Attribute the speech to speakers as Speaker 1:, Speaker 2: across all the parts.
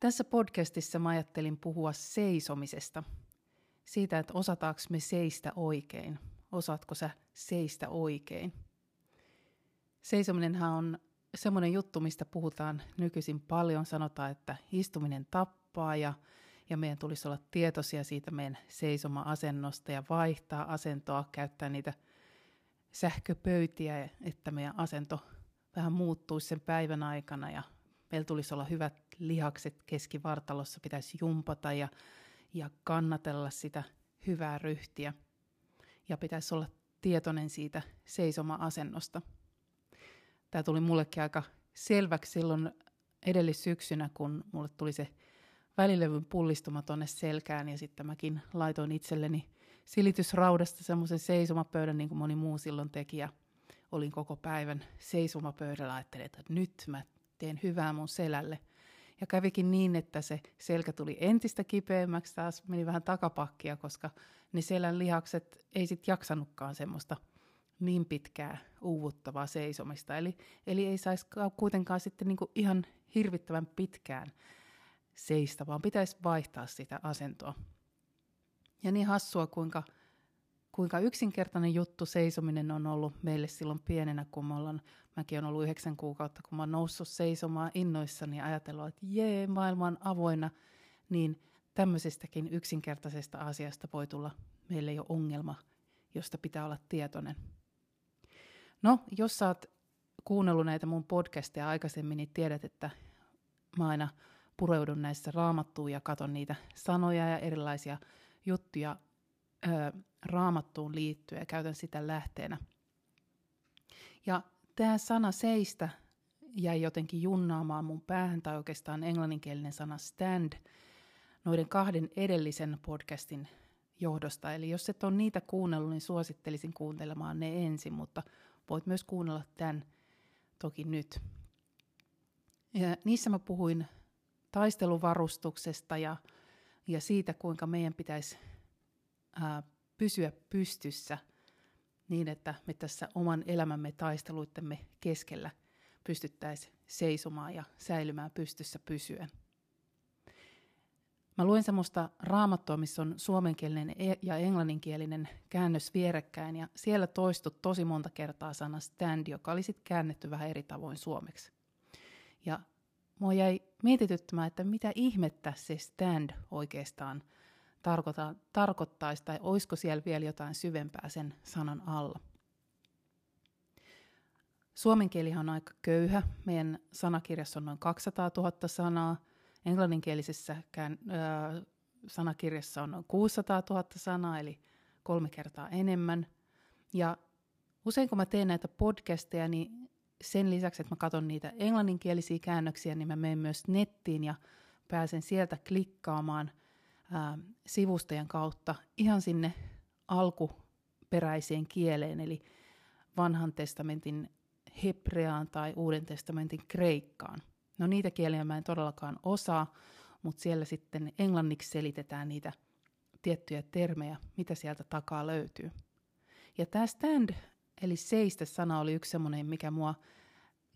Speaker 1: Tässä podcastissa mä ajattelin puhua seisomisesta. Siitä, että osataanko me seistä oikein. Osaatko sä seistä oikein? Seisominenhan on semmoinen juttu, mistä puhutaan nykyisin paljon. Sanotaan, että istuminen tappaa ja, ja meidän tulisi olla tietoisia siitä meidän seisoma-asennosta ja vaihtaa asentoa, käyttää niitä sähköpöytiä, että meidän asento vähän muuttuisi sen päivän aikana ja meillä tulisi olla hyvät lihakset keskivartalossa, pitäisi jumpata ja, ja kannatella sitä hyvää ryhtiä. Ja pitäisi olla tietoinen siitä seisoma-asennosta. Tämä tuli mullekin aika selväksi silloin edellissyksynä, kun mulle tuli se välilevyn pullistuma tonne selkään ja sitten mäkin laitoin itselleni silitysraudasta semmoisen seisomapöydän, niin kuin moni muu silloin teki ja olin koko päivän seisomapöydällä, ajattelin, että nyt mä teen hyvää mun selälle. Ja kävikin niin, että se selkä tuli entistä kipeämmäksi, taas meni vähän takapakkia, koska ne selän lihakset ei sitten jaksanutkaan semmoista niin pitkää uuvuttavaa seisomista. Eli, eli ei saisi kuitenkaan sitten niinku ihan hirvittävän pitkään seistä, vaan pitäisi vaihtaa sitä asentoa. Ja niin hassua, kuinka – kuinka yksinkertainen juttu seisominen on ollut meille silloin pienenä, kun me ollaan, mäkin olen ollut yhdeksän kuukautta, kun mä oon noussut seisomaan innoissani ja ajatellut, että jee, maailma on avoinna, niin tämmöisestäkin yksinkertaisesta asiasta voi tulla meille jo ongelma, josta pitää olla tietoinen. No, jos sä oot kuunnellut näitä mun podcasteja aikaisemmin, niin tiedät, että mä aina pureudun näissä raamattuun ja katon niitä sanoja ja erilaisia juttuja ö, raamattuun liittyen ja käytän sitä lähteenä. Ja tämä sana seistä jäi jotenkin junnaamaan mun päähän, tai oikeastaan englanninkielinen sana stand, noiden kahden edellisen podcastin johdosta. Eli jos et ole niitä kuunnellut, niin suosittelisin kuuntelemaan ne ensin, mutta voit myös kuunnella tämän toki nyt. Ja niissä mä puhuin taisteluvarustuksesta ja, ja siitä, kuinka meidän pitäisi ää, pysyä pystyssä niin, että me tässä oman elämämme taisteluittemme keskellä pystyttäisiin seisomaan ja säilymään pystyssä pysyen. Mä luen semmoista raamattua, missä on suomenkielinen e- ja englanninkielinen käännös vierekkäin, ja siellä toistui tosi monta kertaa sana stand, joka oli sitten käännetty vähän eri tavoin suomeksi. Ja mua jäi mietityttämään, että mitä ihmettä se stand oikeastaan tarkoita, tarkoittaisi tai olisiko siellä vielä jotain syvempää sen sanan alla. Suomen kielihan on aika köyhä. Meidän sanakirjassa on noin 200 000 sanaa. Englanninkielisessä äh, sanakirjassa on noin 600 000 sanaa, eli kolme kertaa enemmän. Ja usein kun mä teen näitä podcasteja, niin sen lisäksi, että mä katson niitä englanninkielisiä käännöksiä, niin mä menen myös nettiin ja pääsen sieltä klikkaamaan ää, sivustojen kautta ihan sinne alkuperäiseen kieleen, eli vanhan testamentin hebreaan tai uuden testamentin kreikkaan. No niitä kieliä mä en todellakaan osaa, mutta siellä sitten englanniksi selitetään niitä tiettyjä termejä, mitä sieltä takaa löytyy. Ja tämä stand, eli seistä sana oli yksi semmoinen, mikä mua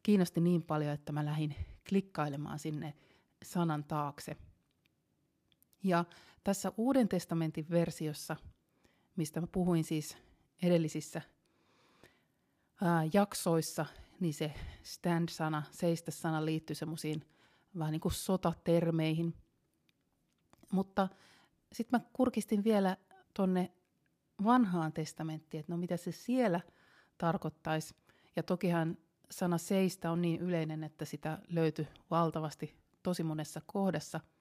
Speaker 1: kiinnosti niin paljon, että mä lähdin klikkailemaan sinne sanan taakse – ja tässä Uuden testamentin versiossa, mistä mä puhuin siis edellisissä ää, jaksoissa, niin se stand-sana, seistä-sana liittyy semmoisiin vähän niin kuin sotatermeihin. Mutta sitten mä kurkistin vielä tonne vanhaan testamenttiin, että no mitä se siellä tarkoittaisi. Ja tokihan sana seistä on niin yleinen, että sitä löytyy valtavasti tosi monessa kohdassa –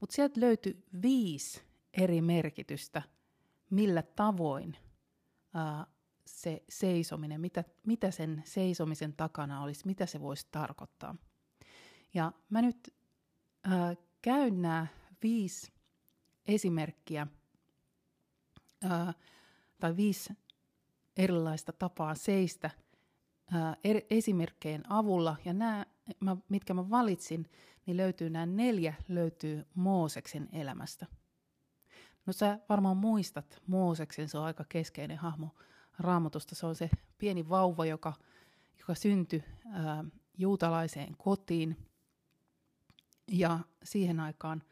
Speaker 1: mutta sieltä löytyi viisi eri merkitystä, millä tavoin ää, se seisominen, mitä, mitä sen seisomisen takana olisi, mitä se voisi tarkoittaa. Ja mä nyt äh, käyn nämä viisi esimerkkiä äh, tai viisi erilaista tapaa seistä äh, er, esimerkkeen avulla. Ja nämä, mä, mitkä mä valitsin, niin löytyy nämä neljä, löytyy Mooseksen elämästä. No sä varmaan muistat Mooseksen, se on aika keskeinen hahmo raamatusta. Se on se pieni vauva, joka, joka syntyi ää, juutalaiseen kotiin. Ja siihen aikaan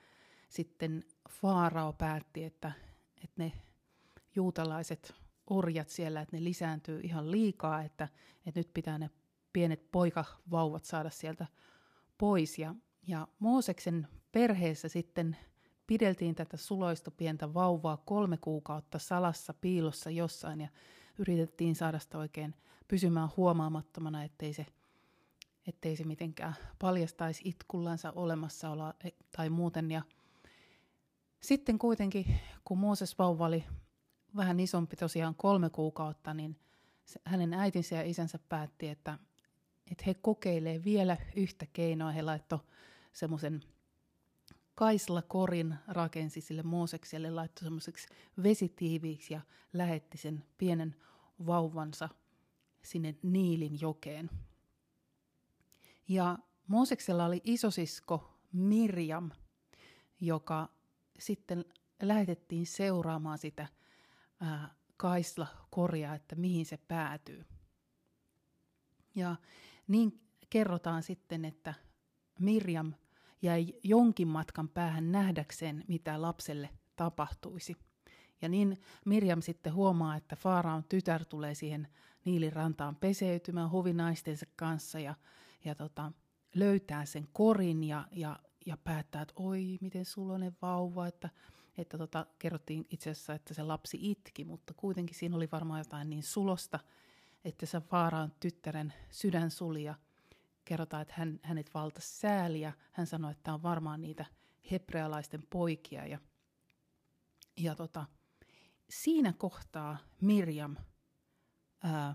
Speaker 1: sitten Faarao päätti, että, että ne juutalaiset orjat siellä, että ne lisääntyy ihan liikaa, että, että nyt pitää ne pienet poikavauvat saada sieltä pois. Ja, ja Mooseksen perheessä sitten pideltiin tätä suloista pientä vauvaa kolme kuukautta salassa piilossa jossain ja yritettiin saada sitä oikein pysymään huomaamattomana, ettei se, ettei se mitenkään paljastaisi itkullansa olemassaoloa e, tai muuten. Ja sitten kuitenkin, kun Mooses vauva oli vähän isompi, tosiaan kolme kuukautta, niin hänen äitinsä ja isänsä päätti, että, että he kokeilee vielä yhtä keinoa. He laittoi semmoisen Kaisla korin rakensi sille Moosekselle, laittoi semmoiseksi vesitiiviiksi ja lähetti sen pienen vauvansa sinne Niilin jokeen. Ja Mooseksella oli isosisko Mirjam, joka sitten lähetettiin seuraamaan sitä ää, kaisla koria, että mihin se päätyy. Ja niin kerrotaan sitten, että Mirjam – jäi jonkin matkan päähän nähdäkseen, mitä lapselle tapahtuisi. Ja niin Mirjam sitten huomaa, että Faaraon tytär tulee siihen Niilin rantaan peseytymään hovinaistensa kanssa ja, ja tota, löytää sen korin ja, ja, ja päättää, että oi, miten sulonen vauva, että, että tota, kerrottiin itse asiassa, että se lapsi itki, mutta kuitenkin siinä oli varmaan jotain niin sulosta, että se Faaraon tyttären sydän suli ja kerrotaan, että hän, hänet valtasi sääliä. Hän sanoi, että tämä on varmaan niitä hebrealaisten poikia. Ja, ja tota, siinä kohtaa Mirjam ää,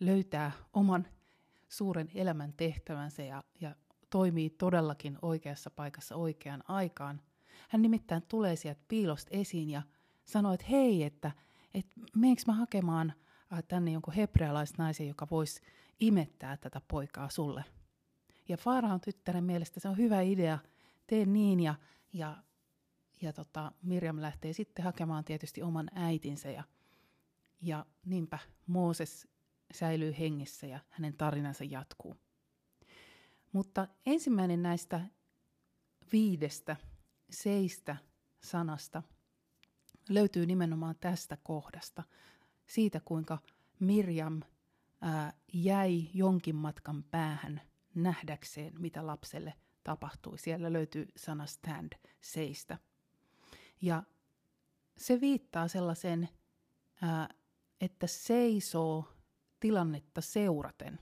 Speaker 1: löytää oman suuren elämän tehtävänsä ja, ja toimii todellakin oikeassa paikassa oikeaan aikaan. Hän nimittäin tulee sieltä piilosta esiin ja sanoo, että hei, että, että meneekö mä hakemaan tänne jonkun hebrealaisnaisen, joka voisi imettää tätä poikaa sulle. Ja Faaraon tyttären mielestä se on hyvä idea, tee niin ja, ja, ja tota, Mirjam lähtee sitten hakemaan tietysti oman äitinsä ja, ja niinpä Mooses säilyy hengissä ja hänen tarinansa jatkuu. Mutta ensimmäinen näistä viidestä seistä sanasta löytyy nimenomaan tästä kohdasta, siitä kuinka Mirjam – ää, jäi jonkin matkan päähän nähdäkseen, mitä lapselle tapahtui. Siellä löytyy sana stand, seistä. Ja se viittaa sellaiseen, ää, että seisoo tilannetta seuraten.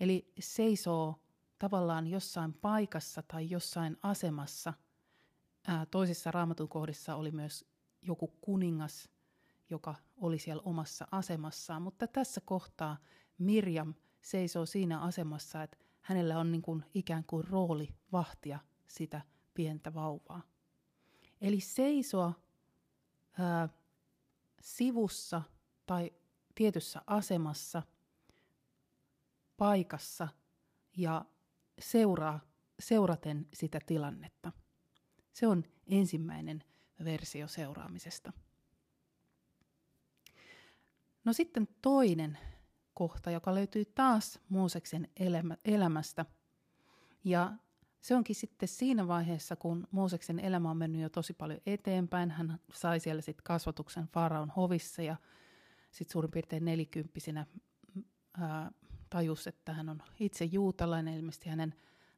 Speaker 1: Eli seisoo tavallaan jossain paikassa tai jossain asemassa. Ää, toisissa raamatun kohdissa oli myös joku kuningas, joka oli siellä omassa asemassaan. Mutta tässä kohtaa Mirjam seisoo siinä asemassa, että hänellä on niin kuin ikään kuin rooli vahtia sitä pientä vauvaa. Eli seisoa ää, sivussa tai tietyssä asemassa, paikassa ja seuraa, seuraten sitä tilannetta. Se on ensimmäinen versio seuraamisesta. No sitten toinen kohta, joka löytyy taas Mooseksen elämä, elämästä. Ja se onkin sitten siinä vaiheessa, kun Mooseksen elämä on mennyt jo tosi paljon eteenpäin. Hän sai siellä sitten kasvatuksen Faraon hovissa ja sitten suurin piirtein nelikymppisenä tajus, että hän on itse juutalainen. Ilmeisesti hänen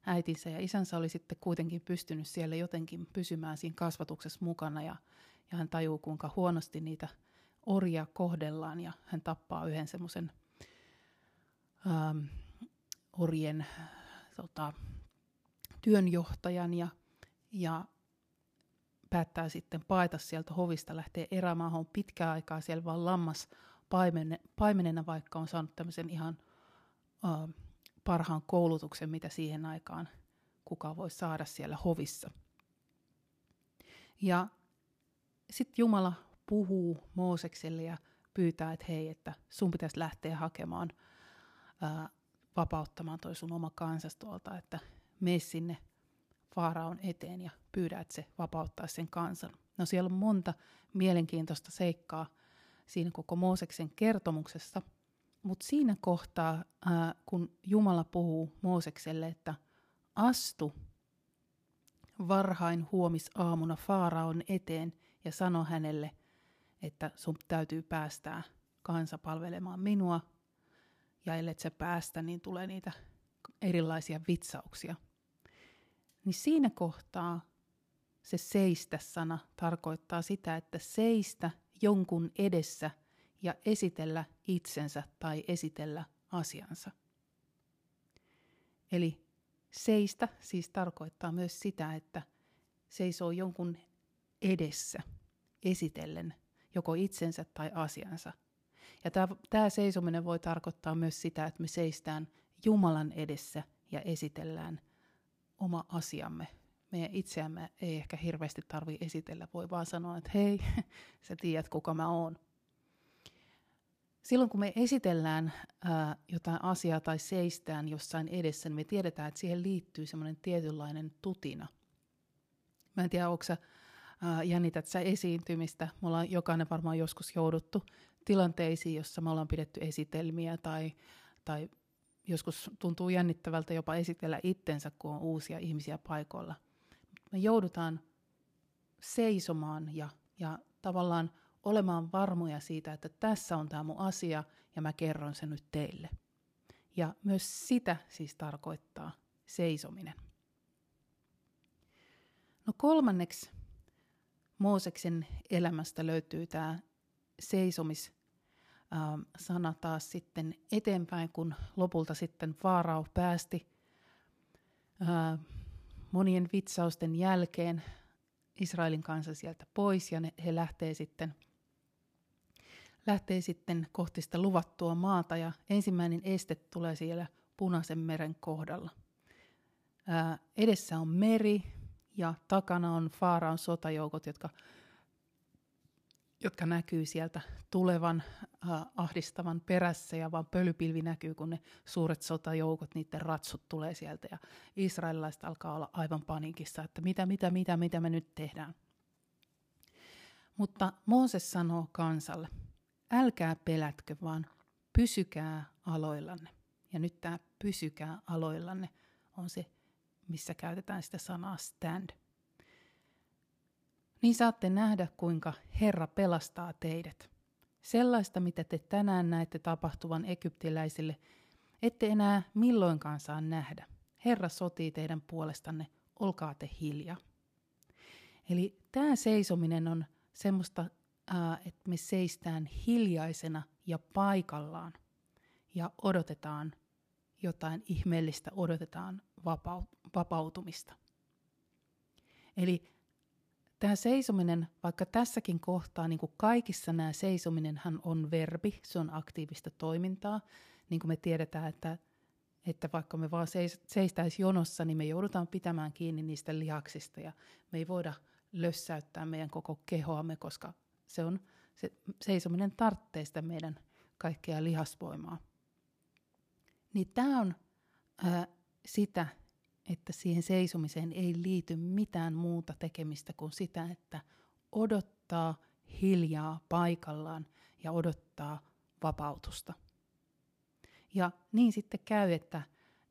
Speaker 1: äitinsä ja isänsä oli sitten kuitenkin pystynyt siellä jotenkin pysymään siinä kasvatuksessa mukana ja, ja hän tajuu, kuinka huonosti niitä – orja kohdellaan ja hän tappaa yhden semmoisen ähm, orjen tota, työnjohtajan ja, ja päättää sitten paeta sieltä hovista, lähtee erämaahan pitkää aikaa siellä vaan lammas paimene, paimenena, vaikka on saanut tämmöisen ihan uh, parhaan koulutuksen, mitä siihen aikaan kuka voi saada siellä hovissa. Ja sitten Jumala puhuu Moosekselle ja pyytää, että hei, että sun pitäisi lähteä hakemaan, ää, vapauttamaan toi sun oma kansas tuolta, että mene sinne Faaraon eteen ja pyydä, että se vapauttaa sen kansan. No siellä on monta mielenkiintoista seikkaa siinä koko Mooseksen kertomuksessa, mutta siinä kohtaa, ää, kun Jumala puhuu Moosekselle, että astu varhain huomisaamuna Faaraon eteen ja sano hänelle, että sun täytyy päästää kansa palvelemaan minua, ja ellei se päästä, niin tulee niitä erilaisia vitsauksia. Niin siinä kohtaa se seistä-sana tarkoittaa sitä, että seistä jonkun edessä ja esitellä itsensä tai esitellä asiansa. Eli seistä siis tarkoittaa myös sitä, että seisoo jonkun edessä esitellen joko itsensä tai asiansa. Ja tämä seisominen voi tarkoittaa myös sitä, että me seistään Jumalan edessä ja esitellään oma asiamme. Meidän itseämme ei ehkä hirveästi tarvi esitellä, voi vaan sanoa, että hei, sä tiedät kuka mä oon. Silloin kun me esitellään ää, jotain asiaa tai seistään jossain edessä, niin me tiedetään, että siihen liittyy semmoinen tietynlainen tutina. Mä en tiedä, onko sä jännität sä esiintymistä. Me ollaan jokainen varmaan joskus jouduttu tilanteisiin, jossa me ollaan pidetty esitelmiä tai, tai joskus tuntuu jännittävältä jopa esitellä itsensä, kun on uusia ihmisiä paikoilla. Me joudutaan seisomaan ja, ja tavallaan olemaan varmoja siitä, että tässä on tämä mun asia ja mä kerron sen nyt teille. Ja myös sitä siis tarkoittaa seisominen. No kolmanneksi Mooseksen elämästä löytyy tämä seisomis sana taas sitten eteenpäin, kun lopulta sitten Faarao päästi ää, monien vitsausten jälkeen Israelin kanssa sieltä pois ja ne, he lähtee sitten, lähtee sitten kohti sitä luvattua maata ja ensimmäinen este tulee siellä Punaisen meren kohdalla. Ää, edessä on meri, ja takana on Faaraon sotajoukot, jotka, jotka näkyy sieltä tulevan äh, ahdistavan perässä ja vaan pölypilvi näkyy, kun ne suuret sotajoukot, niiden ratsut tulee sieltä ja israelilaiset alkaa olla aivan paniikissa, että mitä, mitä, mitä, mitä me nyt tehdään. Mutta Mooses sanoo kansalle, älkää pelätkö, vaan pysykää aloillanne. Ja nyt tämä pysykää aloillanne on se missä käytetään sitä sanaa stand. Niin saatte nähdä, kuinka Herra pelastaa teidät. Sellaista, mitä te tänään näette tapahtuvan egyptiläisille, ette enää milloinkaan saa nähdä. Herra sotii teidän puolestanne, olkaa te hiljaa. Eli tämä seisominen on semmoista, että me seistään hiljaisena ja paikallaan ja odotetaan jotain ihmeellistä, odotetaan vapautumista. Eli tämä seisominen, vaikka tässäkin kohtaa, niin kuin kaikissa nämä seisominenhan on verbi, se on aktiivista toimintaa, niin kuin me tiedetään, että, että vaikka me vaan seis, seistäisi jonossa, niin me joudutaan pitämään kiinni niistä lihaksista ja me ei voida lössäyttää meidän koko kehoamme, koska se on se seisominen tarvitsee sitä meidän kaikkea lihasvoimaa. Niin tämä on ää, sitä, että siihen seisomiseen ei liity mitään muuta tekemistä kuin sitä, että odottaa hiljaa paikallaan ja odottaa vapautusta. Ja niin sitten käy, että,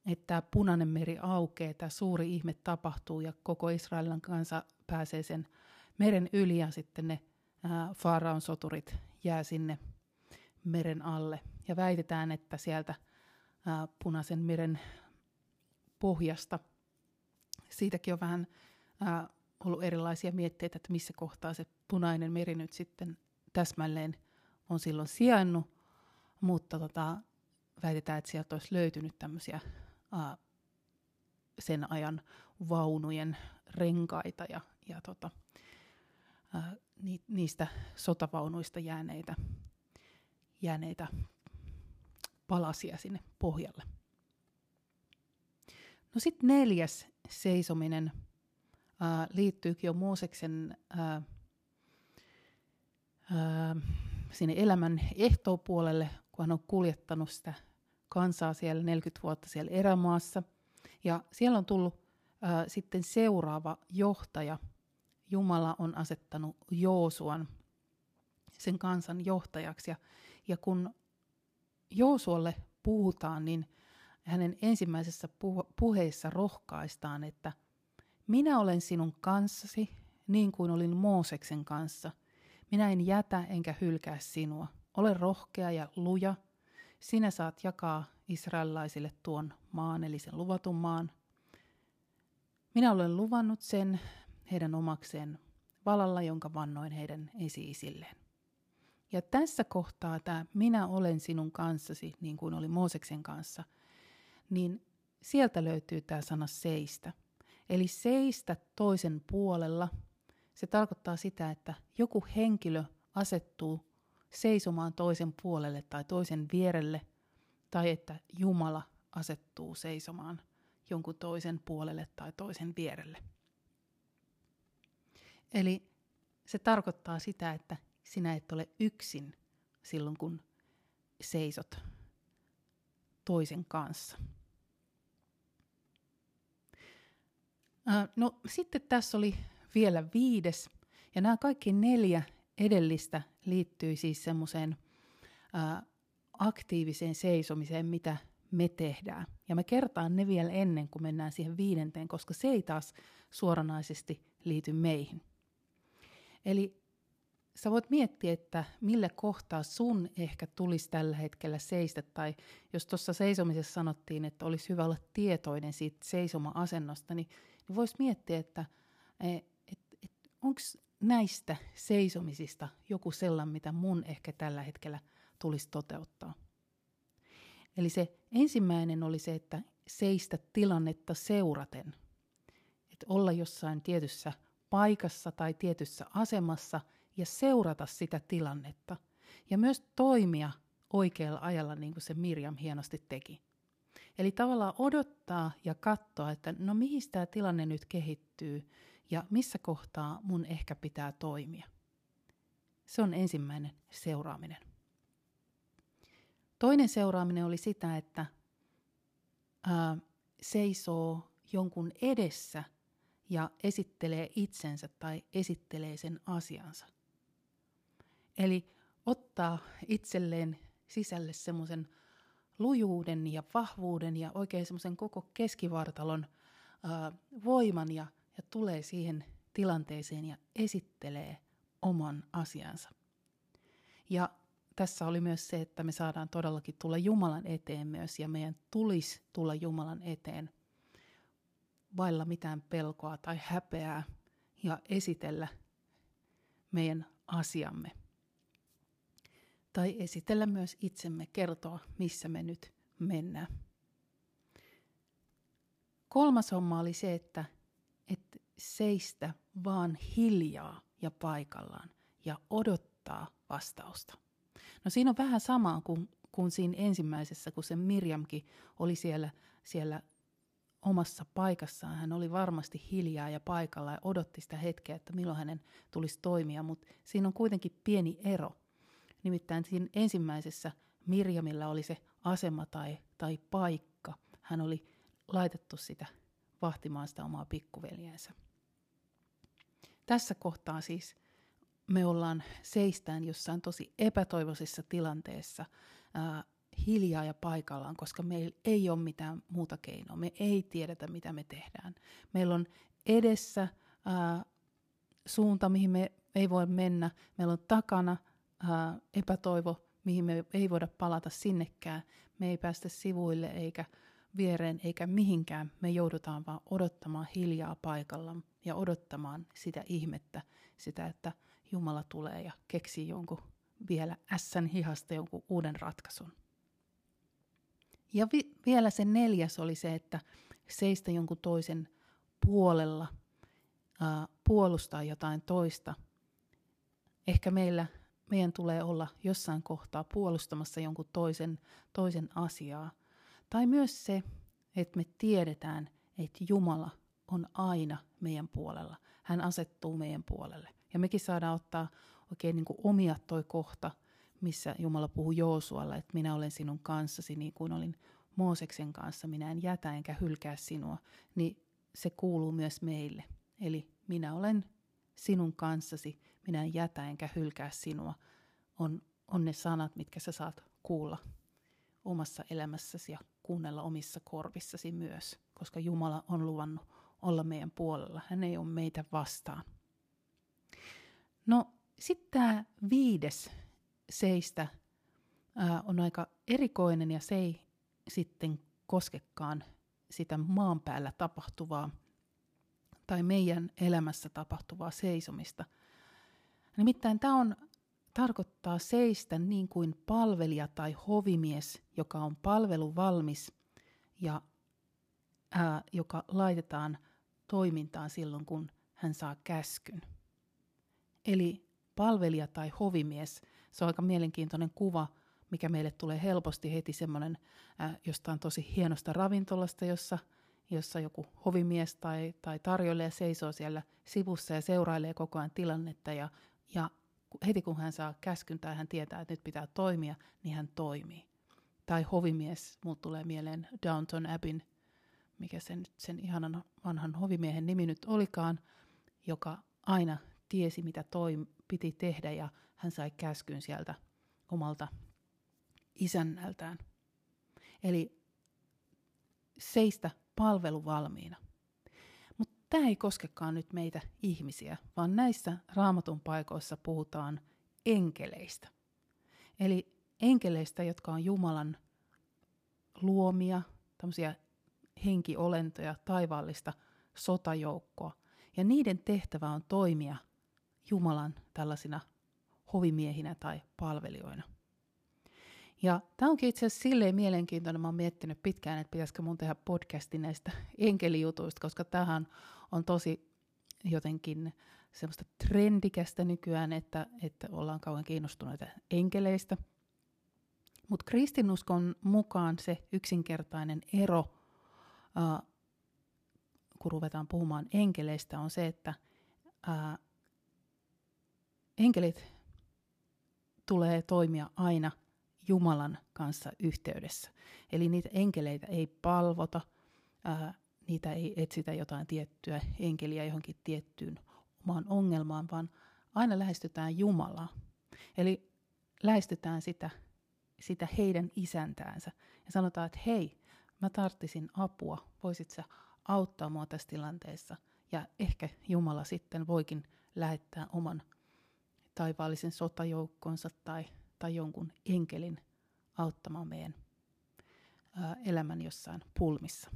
Speaker 1: että punainen meri aukeaa, tämä suuri ihme tapahtuu ja koko Israelin kanssa pääsee sen meren yli ja sitten ne ää, Faaraon soturit jää sinne meren alle. Ja väitetään, että sieltä ää, punaisen meren pohjasta. Siitäkin on vähän ää, ollut erilaisia mietteitä, että missä kohtaa se punainen meri nyt sitten täsmälleen on silloin sijainnut, mutta tota, väitetään, että sieltä olisi löytynyt tämmöisiä ää, sen ajan vaunujen renkaita ja, ja tota, ää, ni, niistä sotavaunuista jääneitä. jääneitä palasia sinne pohjalle. No sitten neljäs seisominen ää, liittyykin jo Mooseksen ää, ää, sinne elämän ehtoopuolelle, kun hän on kuljettanut sitä kansaa siellä 40 vuotta siellä erämaassa. Ja siellä on tullut ää, sitten seuraava johtaja. Jumala on asettanut Joosuan sen kansan johtajaksi. Ja, ja kun Joosualle puhutaan, niin hänen ensimmäisessä puheessa rohkaistaan, että minä olen sinun kanssasi niin kuin olin Mooseksen kanssa. Minä en jätä enkä hylkää sinua. Ole rohkea ja luja. Sinä saat jakaa israelilaisille tuon maan, eli sen luvatun maan. Minä olen luvannut sen heidän omakseen valalla, jonka vannoin heidän esi-isilleen. Ja tässä kohtaa tämä minä olen sinun kanssasi, niin kuin oli Mooseksen kanssa, niin sieltä löytyy tämä sana seistä. Eli seistä toisen puolella. Se tarkoittaa sitä, että joku henkilö asettuu seisomaan toisen puolelle tai toisen vierelle, tai että Jumala asettuu seisomaan jonkun toisen puolelle tai toisen vierelle. Eli se tarkoittaa sitä, että sinä et ole yksin silloin, kun seisot toisen kanssa. No sitten tässä oli vielä viides, ja nämä kaikki neljä edellistä liittyy siis semmoiseen aktiiviseen seisomiseen, mitä me tehdään. Ja me kertaan ne vielä ennen kuin mennään siihen viidenteen, koska se ei taas suoranaisesti liity meihin. Eli sä voit miettiä, että millä kohtaa sun ehkä tulisi tällä hetkellä seistä, tai jos tuossa seisomisessa sanottiin, että olisi hyvä olla tietoinen siitä seisoma-asennosta, niin, niin voisi miettiä, että et, et, et, onko näistä seisomisista joku sellainen, mitä mun ehkä tällä hetkellä tulisi toteuttaa. Eli se ensimmäinen oli se, että seistä tilannetta seuraten. Että olla jossain tietyssä paikassa tai tietyssä asemassa – ja seurata sitä tilannetta. Ja myös toimia oikealla ajalla, niin kuin se Mirjam hienosti teki. Eli tavallaan odottaa ja katsoa, että no mihin tämä tilanne nyt kehittyy ja missä kohtaa mun ehkä pitää toimia. Se on ensimmäinen seuraaminen. Toinen seuraaminen oli sitä, että ää, seisoo jonkun edessä ja esittelee itsensä tai esittelee sen asiansa. Eli ottaa itselleen sisälle semmoisen lujuuden ja vahvuuden ja oikein semmoisen koko keskivartalon ää, voiman ja, ja tulee siihen tilanteeseen ja esittelee oman asiansa. Ja tässä oli myös se, että me saadaan todellakin tulla Jumalan eteen myös ja meidän tulisi tulla Jumalan eteen vailla mitään pelkoa tai häpeää ja esitellä meidän asiamme tai esitellä myös itsemme, kertoa missä me nyt mennään. Kolmas homma oli se, että, että seistä vaan hiljaa ja paikallaan ja odottaa vastausta. No siinä on vähän samaa kuin, kuin siinä ensimmäisessä, kun se Mirjamkin oli siellä, siellä omassa paikassaan. Hän oli varmasti hiljaa ja paikalla ja odotti sitä hetkeä, että milloin hänen tulisi toimia, mutta siinä on kuitenkin pieni ero – Nimittäin siinä ensimmäisessä Mirjamilla oli se asema tai, tai paikka. Hän oli laitettu sitä vahtimaan sitä omaa pikkuveljensä. Tässä kohtaa siis me ollaan seistään jossain tosi epätoivoisessa tilanteessa ää, hiljaa ja paikallaan, koska meillä ei ole mitään muuta keinoa. Me ei tiedetä, mitä me tehdään. Meillä on edessä ää, suunta, mihin me ei voi mennä. Meillä on takana ää, epätoivo, mihin me ei voida palata sinnekään. Me ei päästä sivuille eikä viereen eikä mihinkään. Me joudutaan vaan odottamaan hiljaa paikalla ja odottamaan sitä ihmettä, sitä, että Jumala tulee ja keksii jonkun vielä ässän hihasta jonkun uuden ratkaisun. Ja vi- vielä se neljäs oli se, että seistä jonkun toisen puolella, ää, puolustaa jotain toista. Ehkä meillä meidän tulee olla jossain kohtaa puolustamassa jonkun toisen, toisen asiaa. Tai myös se, että me tiedetään, että Jumala on aina meidän puolella. Hän asettuu meidän puolelle. Ja mekin saadaan ottaa oikein niin kuin omia toi kohta, missä Jumala puhuu Joosualle, että minä olen sinun kanssasi niin kuin olin Mooseksen kanssa, minä en jätä enkä hylkää sinua, niin se kuuluu myös meille. Eli minä olen sinun kanssasi, minä en jätä enkä hylkää sinua, on, on ne sanat, mitkä sä saat kuulla omassa elämässäsi ja kuunnella omissa korvissasi myös, koska Jumala on luvannut olla meidän puolella. Hän ei ole meitä vastaan. No sitten tämä viides seistä ää, on aika erikoinen ja se ei sitten koskekaan sitä maan päällä tapahtuvaa tai meidän elämässä tapahtuvaa seisomista. Nimittäin tämä on, tarkoittaa seistä niin kuin palvelija tai hovimies, joka on palveluvalmis ja ää, joka laitetaan toimintaan silloin, kun hän saa käskyn. Eli palvelija tai hovimies, se on aika mielenkiintoinen kuva, mikä meille tulee helposti heti semmoinen äh, jostain tosi hienosta ravintolasta, jossa, jossa joku hovimies tai, tai tarjoilija seisoo siellä sivussa ja seurailee koko ajan tilannetta ja, ja heti kun hän saa käskyn tai hän tietää, että nyt pitää toimia, niin hän toimii. Tai hovimies, muut tulee mieleen Downton Abbyn, mikä sen, sen ihanan vanhan hovimiehen nimi nyt olikaan, joka aina tiesi, mitä toi piti tehdä ja hän sai käskyn sieltä omalta isännältään. Eli seistä palveluvalmiina. Mutta tämä ei koskekaan nyt meitä ihmisiä, vaan näissä raamatun paikoissa puhutaan enkeleistä. Eli enkeleistä, jotka on Jumalan luomia, tämmöisiä henkiolentoja, taivaallista sotajoukkoa. Ja niiden tehtävä on toimia Jumalan tällaisina hovimiehinä tai palvelijoina. Ja tämä onkin itse asiassa silleen mielenkiintoinen, mä oon miettinyt pitkään, että pitäisikö mun tehdä podcasti näistä enkelijutuista, koska tähän on tosi jotenkin semmoista trendikästä nykyään, että, että ollaan kauan kiinnostuneita enkeleistä. Mutta kristinuskon mukaan se yksinkertainen ero, äh, kun ruvetaan puhumaan enkeleistä, on se, että äh, enkelit tulee toimia aina Jumalan kanssa yhteydessä. Eli niitä enkeleitä ei palvota, ää, niitä ei etsitä jotain tiettyä enkeliä johonkin tiettyyn omaan ongelmaan, vaan aina lähestytään Jumalaa. Eli lähestytään sitä, sitä heidän isäntäänsä ja sanotaan, että hei, mä tarttisin apua, voisit sä auttaa mua tässä tilanteessa. Ja ehkä Jumala sitten voikin lähettää oman taivaallisen sotajoukkonsa tai, tai jonkun enkelin auttamaan meidän elämän jossain pulmissa.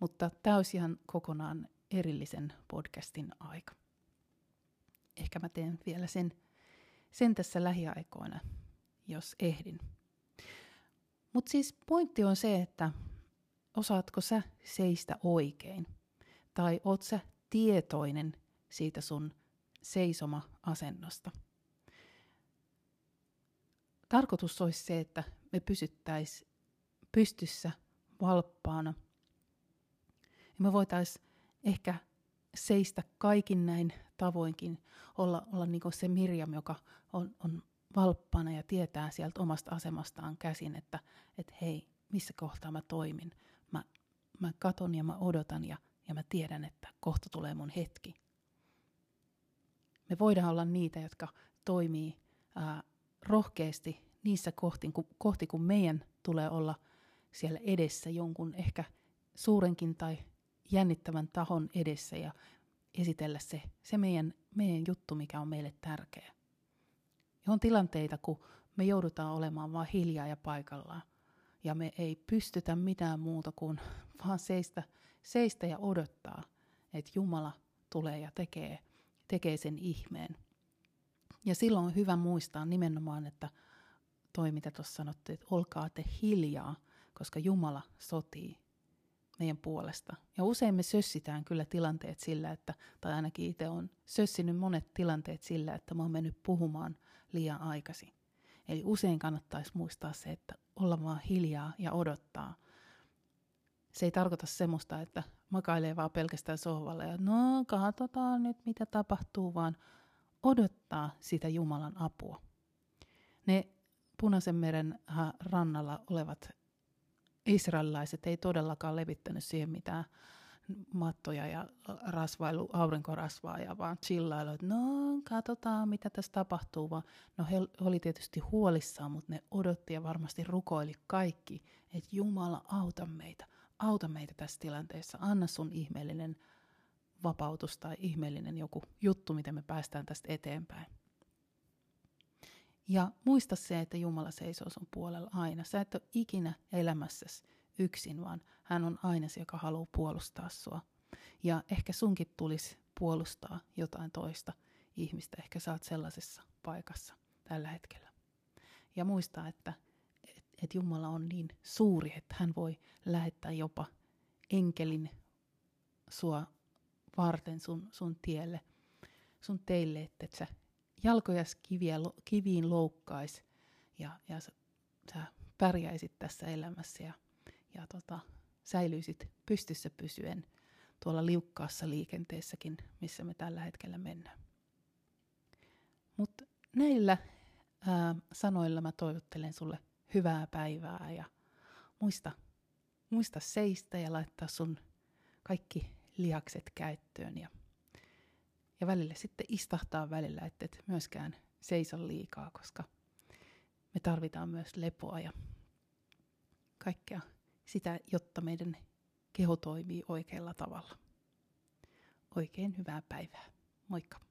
Speaker 1: Mutta tämä olisi ihan kokonaan erillisen podcastin aika. Ehkä mä teen vielä sen, sen tässä lähiaikoina, jos ehdin. Mutta siis pointti on se, että osaatko sä seistä oikein? Tai oot sä tietoinen siitä sun seisoma-asennosta. Tarkoitus olisi se, että me pysyttäisiin pystyssä valppaana. Ja me voitaisiin ehkä seistä kaikin näin tavoinkin, olla, olla niin se Mirjam, joka on, on valppana ja tietää sieltä omasta asemastaan käsin, että, että hei, missä kohtaa mä toimin. Mä, mä katon ja mä odotan ja, ja mä tiedän, että kohta tulee mun hetki. Me voidaan olla niitä, jotka toimii ää, rohkeasti niissä kohti kun, kohti, kun meidän tulee olla siellä edessä jonkun ehkä suurenkin tai jännittävän tahon edessä ja esitellä se, se meidän, meidän juttu, mikä on meille tärkeä. Ja on tilanteita, kun me joudutaan olemaan vain hiljaa ja paikallaan. Ja me ei pystytä mitään muuta kuin vaan seistä, seistä ja odottaa, että Jumala tulee ja tekee tekee sen ihmeen. Ja silloin on hyvä muistaa nimenomaan, että toi mitä tuossa sanottiin, että olkaa te hiljaa, koska Jumala sotii meidän puolesta. Ja usein me sössitään kyllä tilanteet sillä, että, tai ainakin itse on sössinyt monet tilanteet sillä, että mä oon mennyt puhumaan liian aikaisin. Eli usein kannattaisi muistaa se, että olla vaan hiljaa ja odottaa. Se ei tarkoita semmoista, että makailee vaan pelkästään sohvalla ja no katsotaan nyt mitä tapahtuu, vaan odottaa sitä Jumalan apua. Ne Punaisen meren rannalla olevat israelilaiset ei todellakaan levittänyt siihen mitään mattoja ja rasvailu, aurinkorasvaa vaan chillailu, että no katsotaan mitä tässä tapahtuu. Vaan, no he oli tietysti huolissaan, mutta ne odotti ja varmasti rukoili kaikki, että Jumala auta meitä, auta meitä tässä tilanteessa, anna sun ihmeellinen vapautus tai ihmeellinen joku juttu, miten me päästään tästä eteenpäin. Ja muista se, että Jumala seisoo sun puolella aina. Sä et ole ikinä elämässäsi yksin, vaan hän on aina se, joka haluaa puolustaa sua. Ja ehkä sunkin tulisi puolustaa jotain toista ihmistä. Ehkä sä oot sellaisessa paikassa tällä hetkellä. Ja muista, että et, et Jumala on niin suuri, että hän voi lähettää jopa enkelin sua varten sun, sun tielle, sun teille, että sä jalkoja kiviä, kiviin loukkais ja, ja sä, sä pärjäisit tässä elämässä ja, ja tota, säilyisit pystyssä pysyen tuolla liukkaassa liikenteessäkin, missä me tällä hetkellä mennään. Mutta näillä ää, sanoilla mä toivottelen sulle hyvää päivää ja muista, muista seistä ja laittaa sun kaikki lihakset käyttöön ja ja välillä sitten istahtaa välillä, että et myöskään seiso liikaa, koska me tarvitaan myös lepoa ja kaikkea sitä, jotta meidän keho toimii oikealla tavalla. Oikein hyvää päivää. Moikka!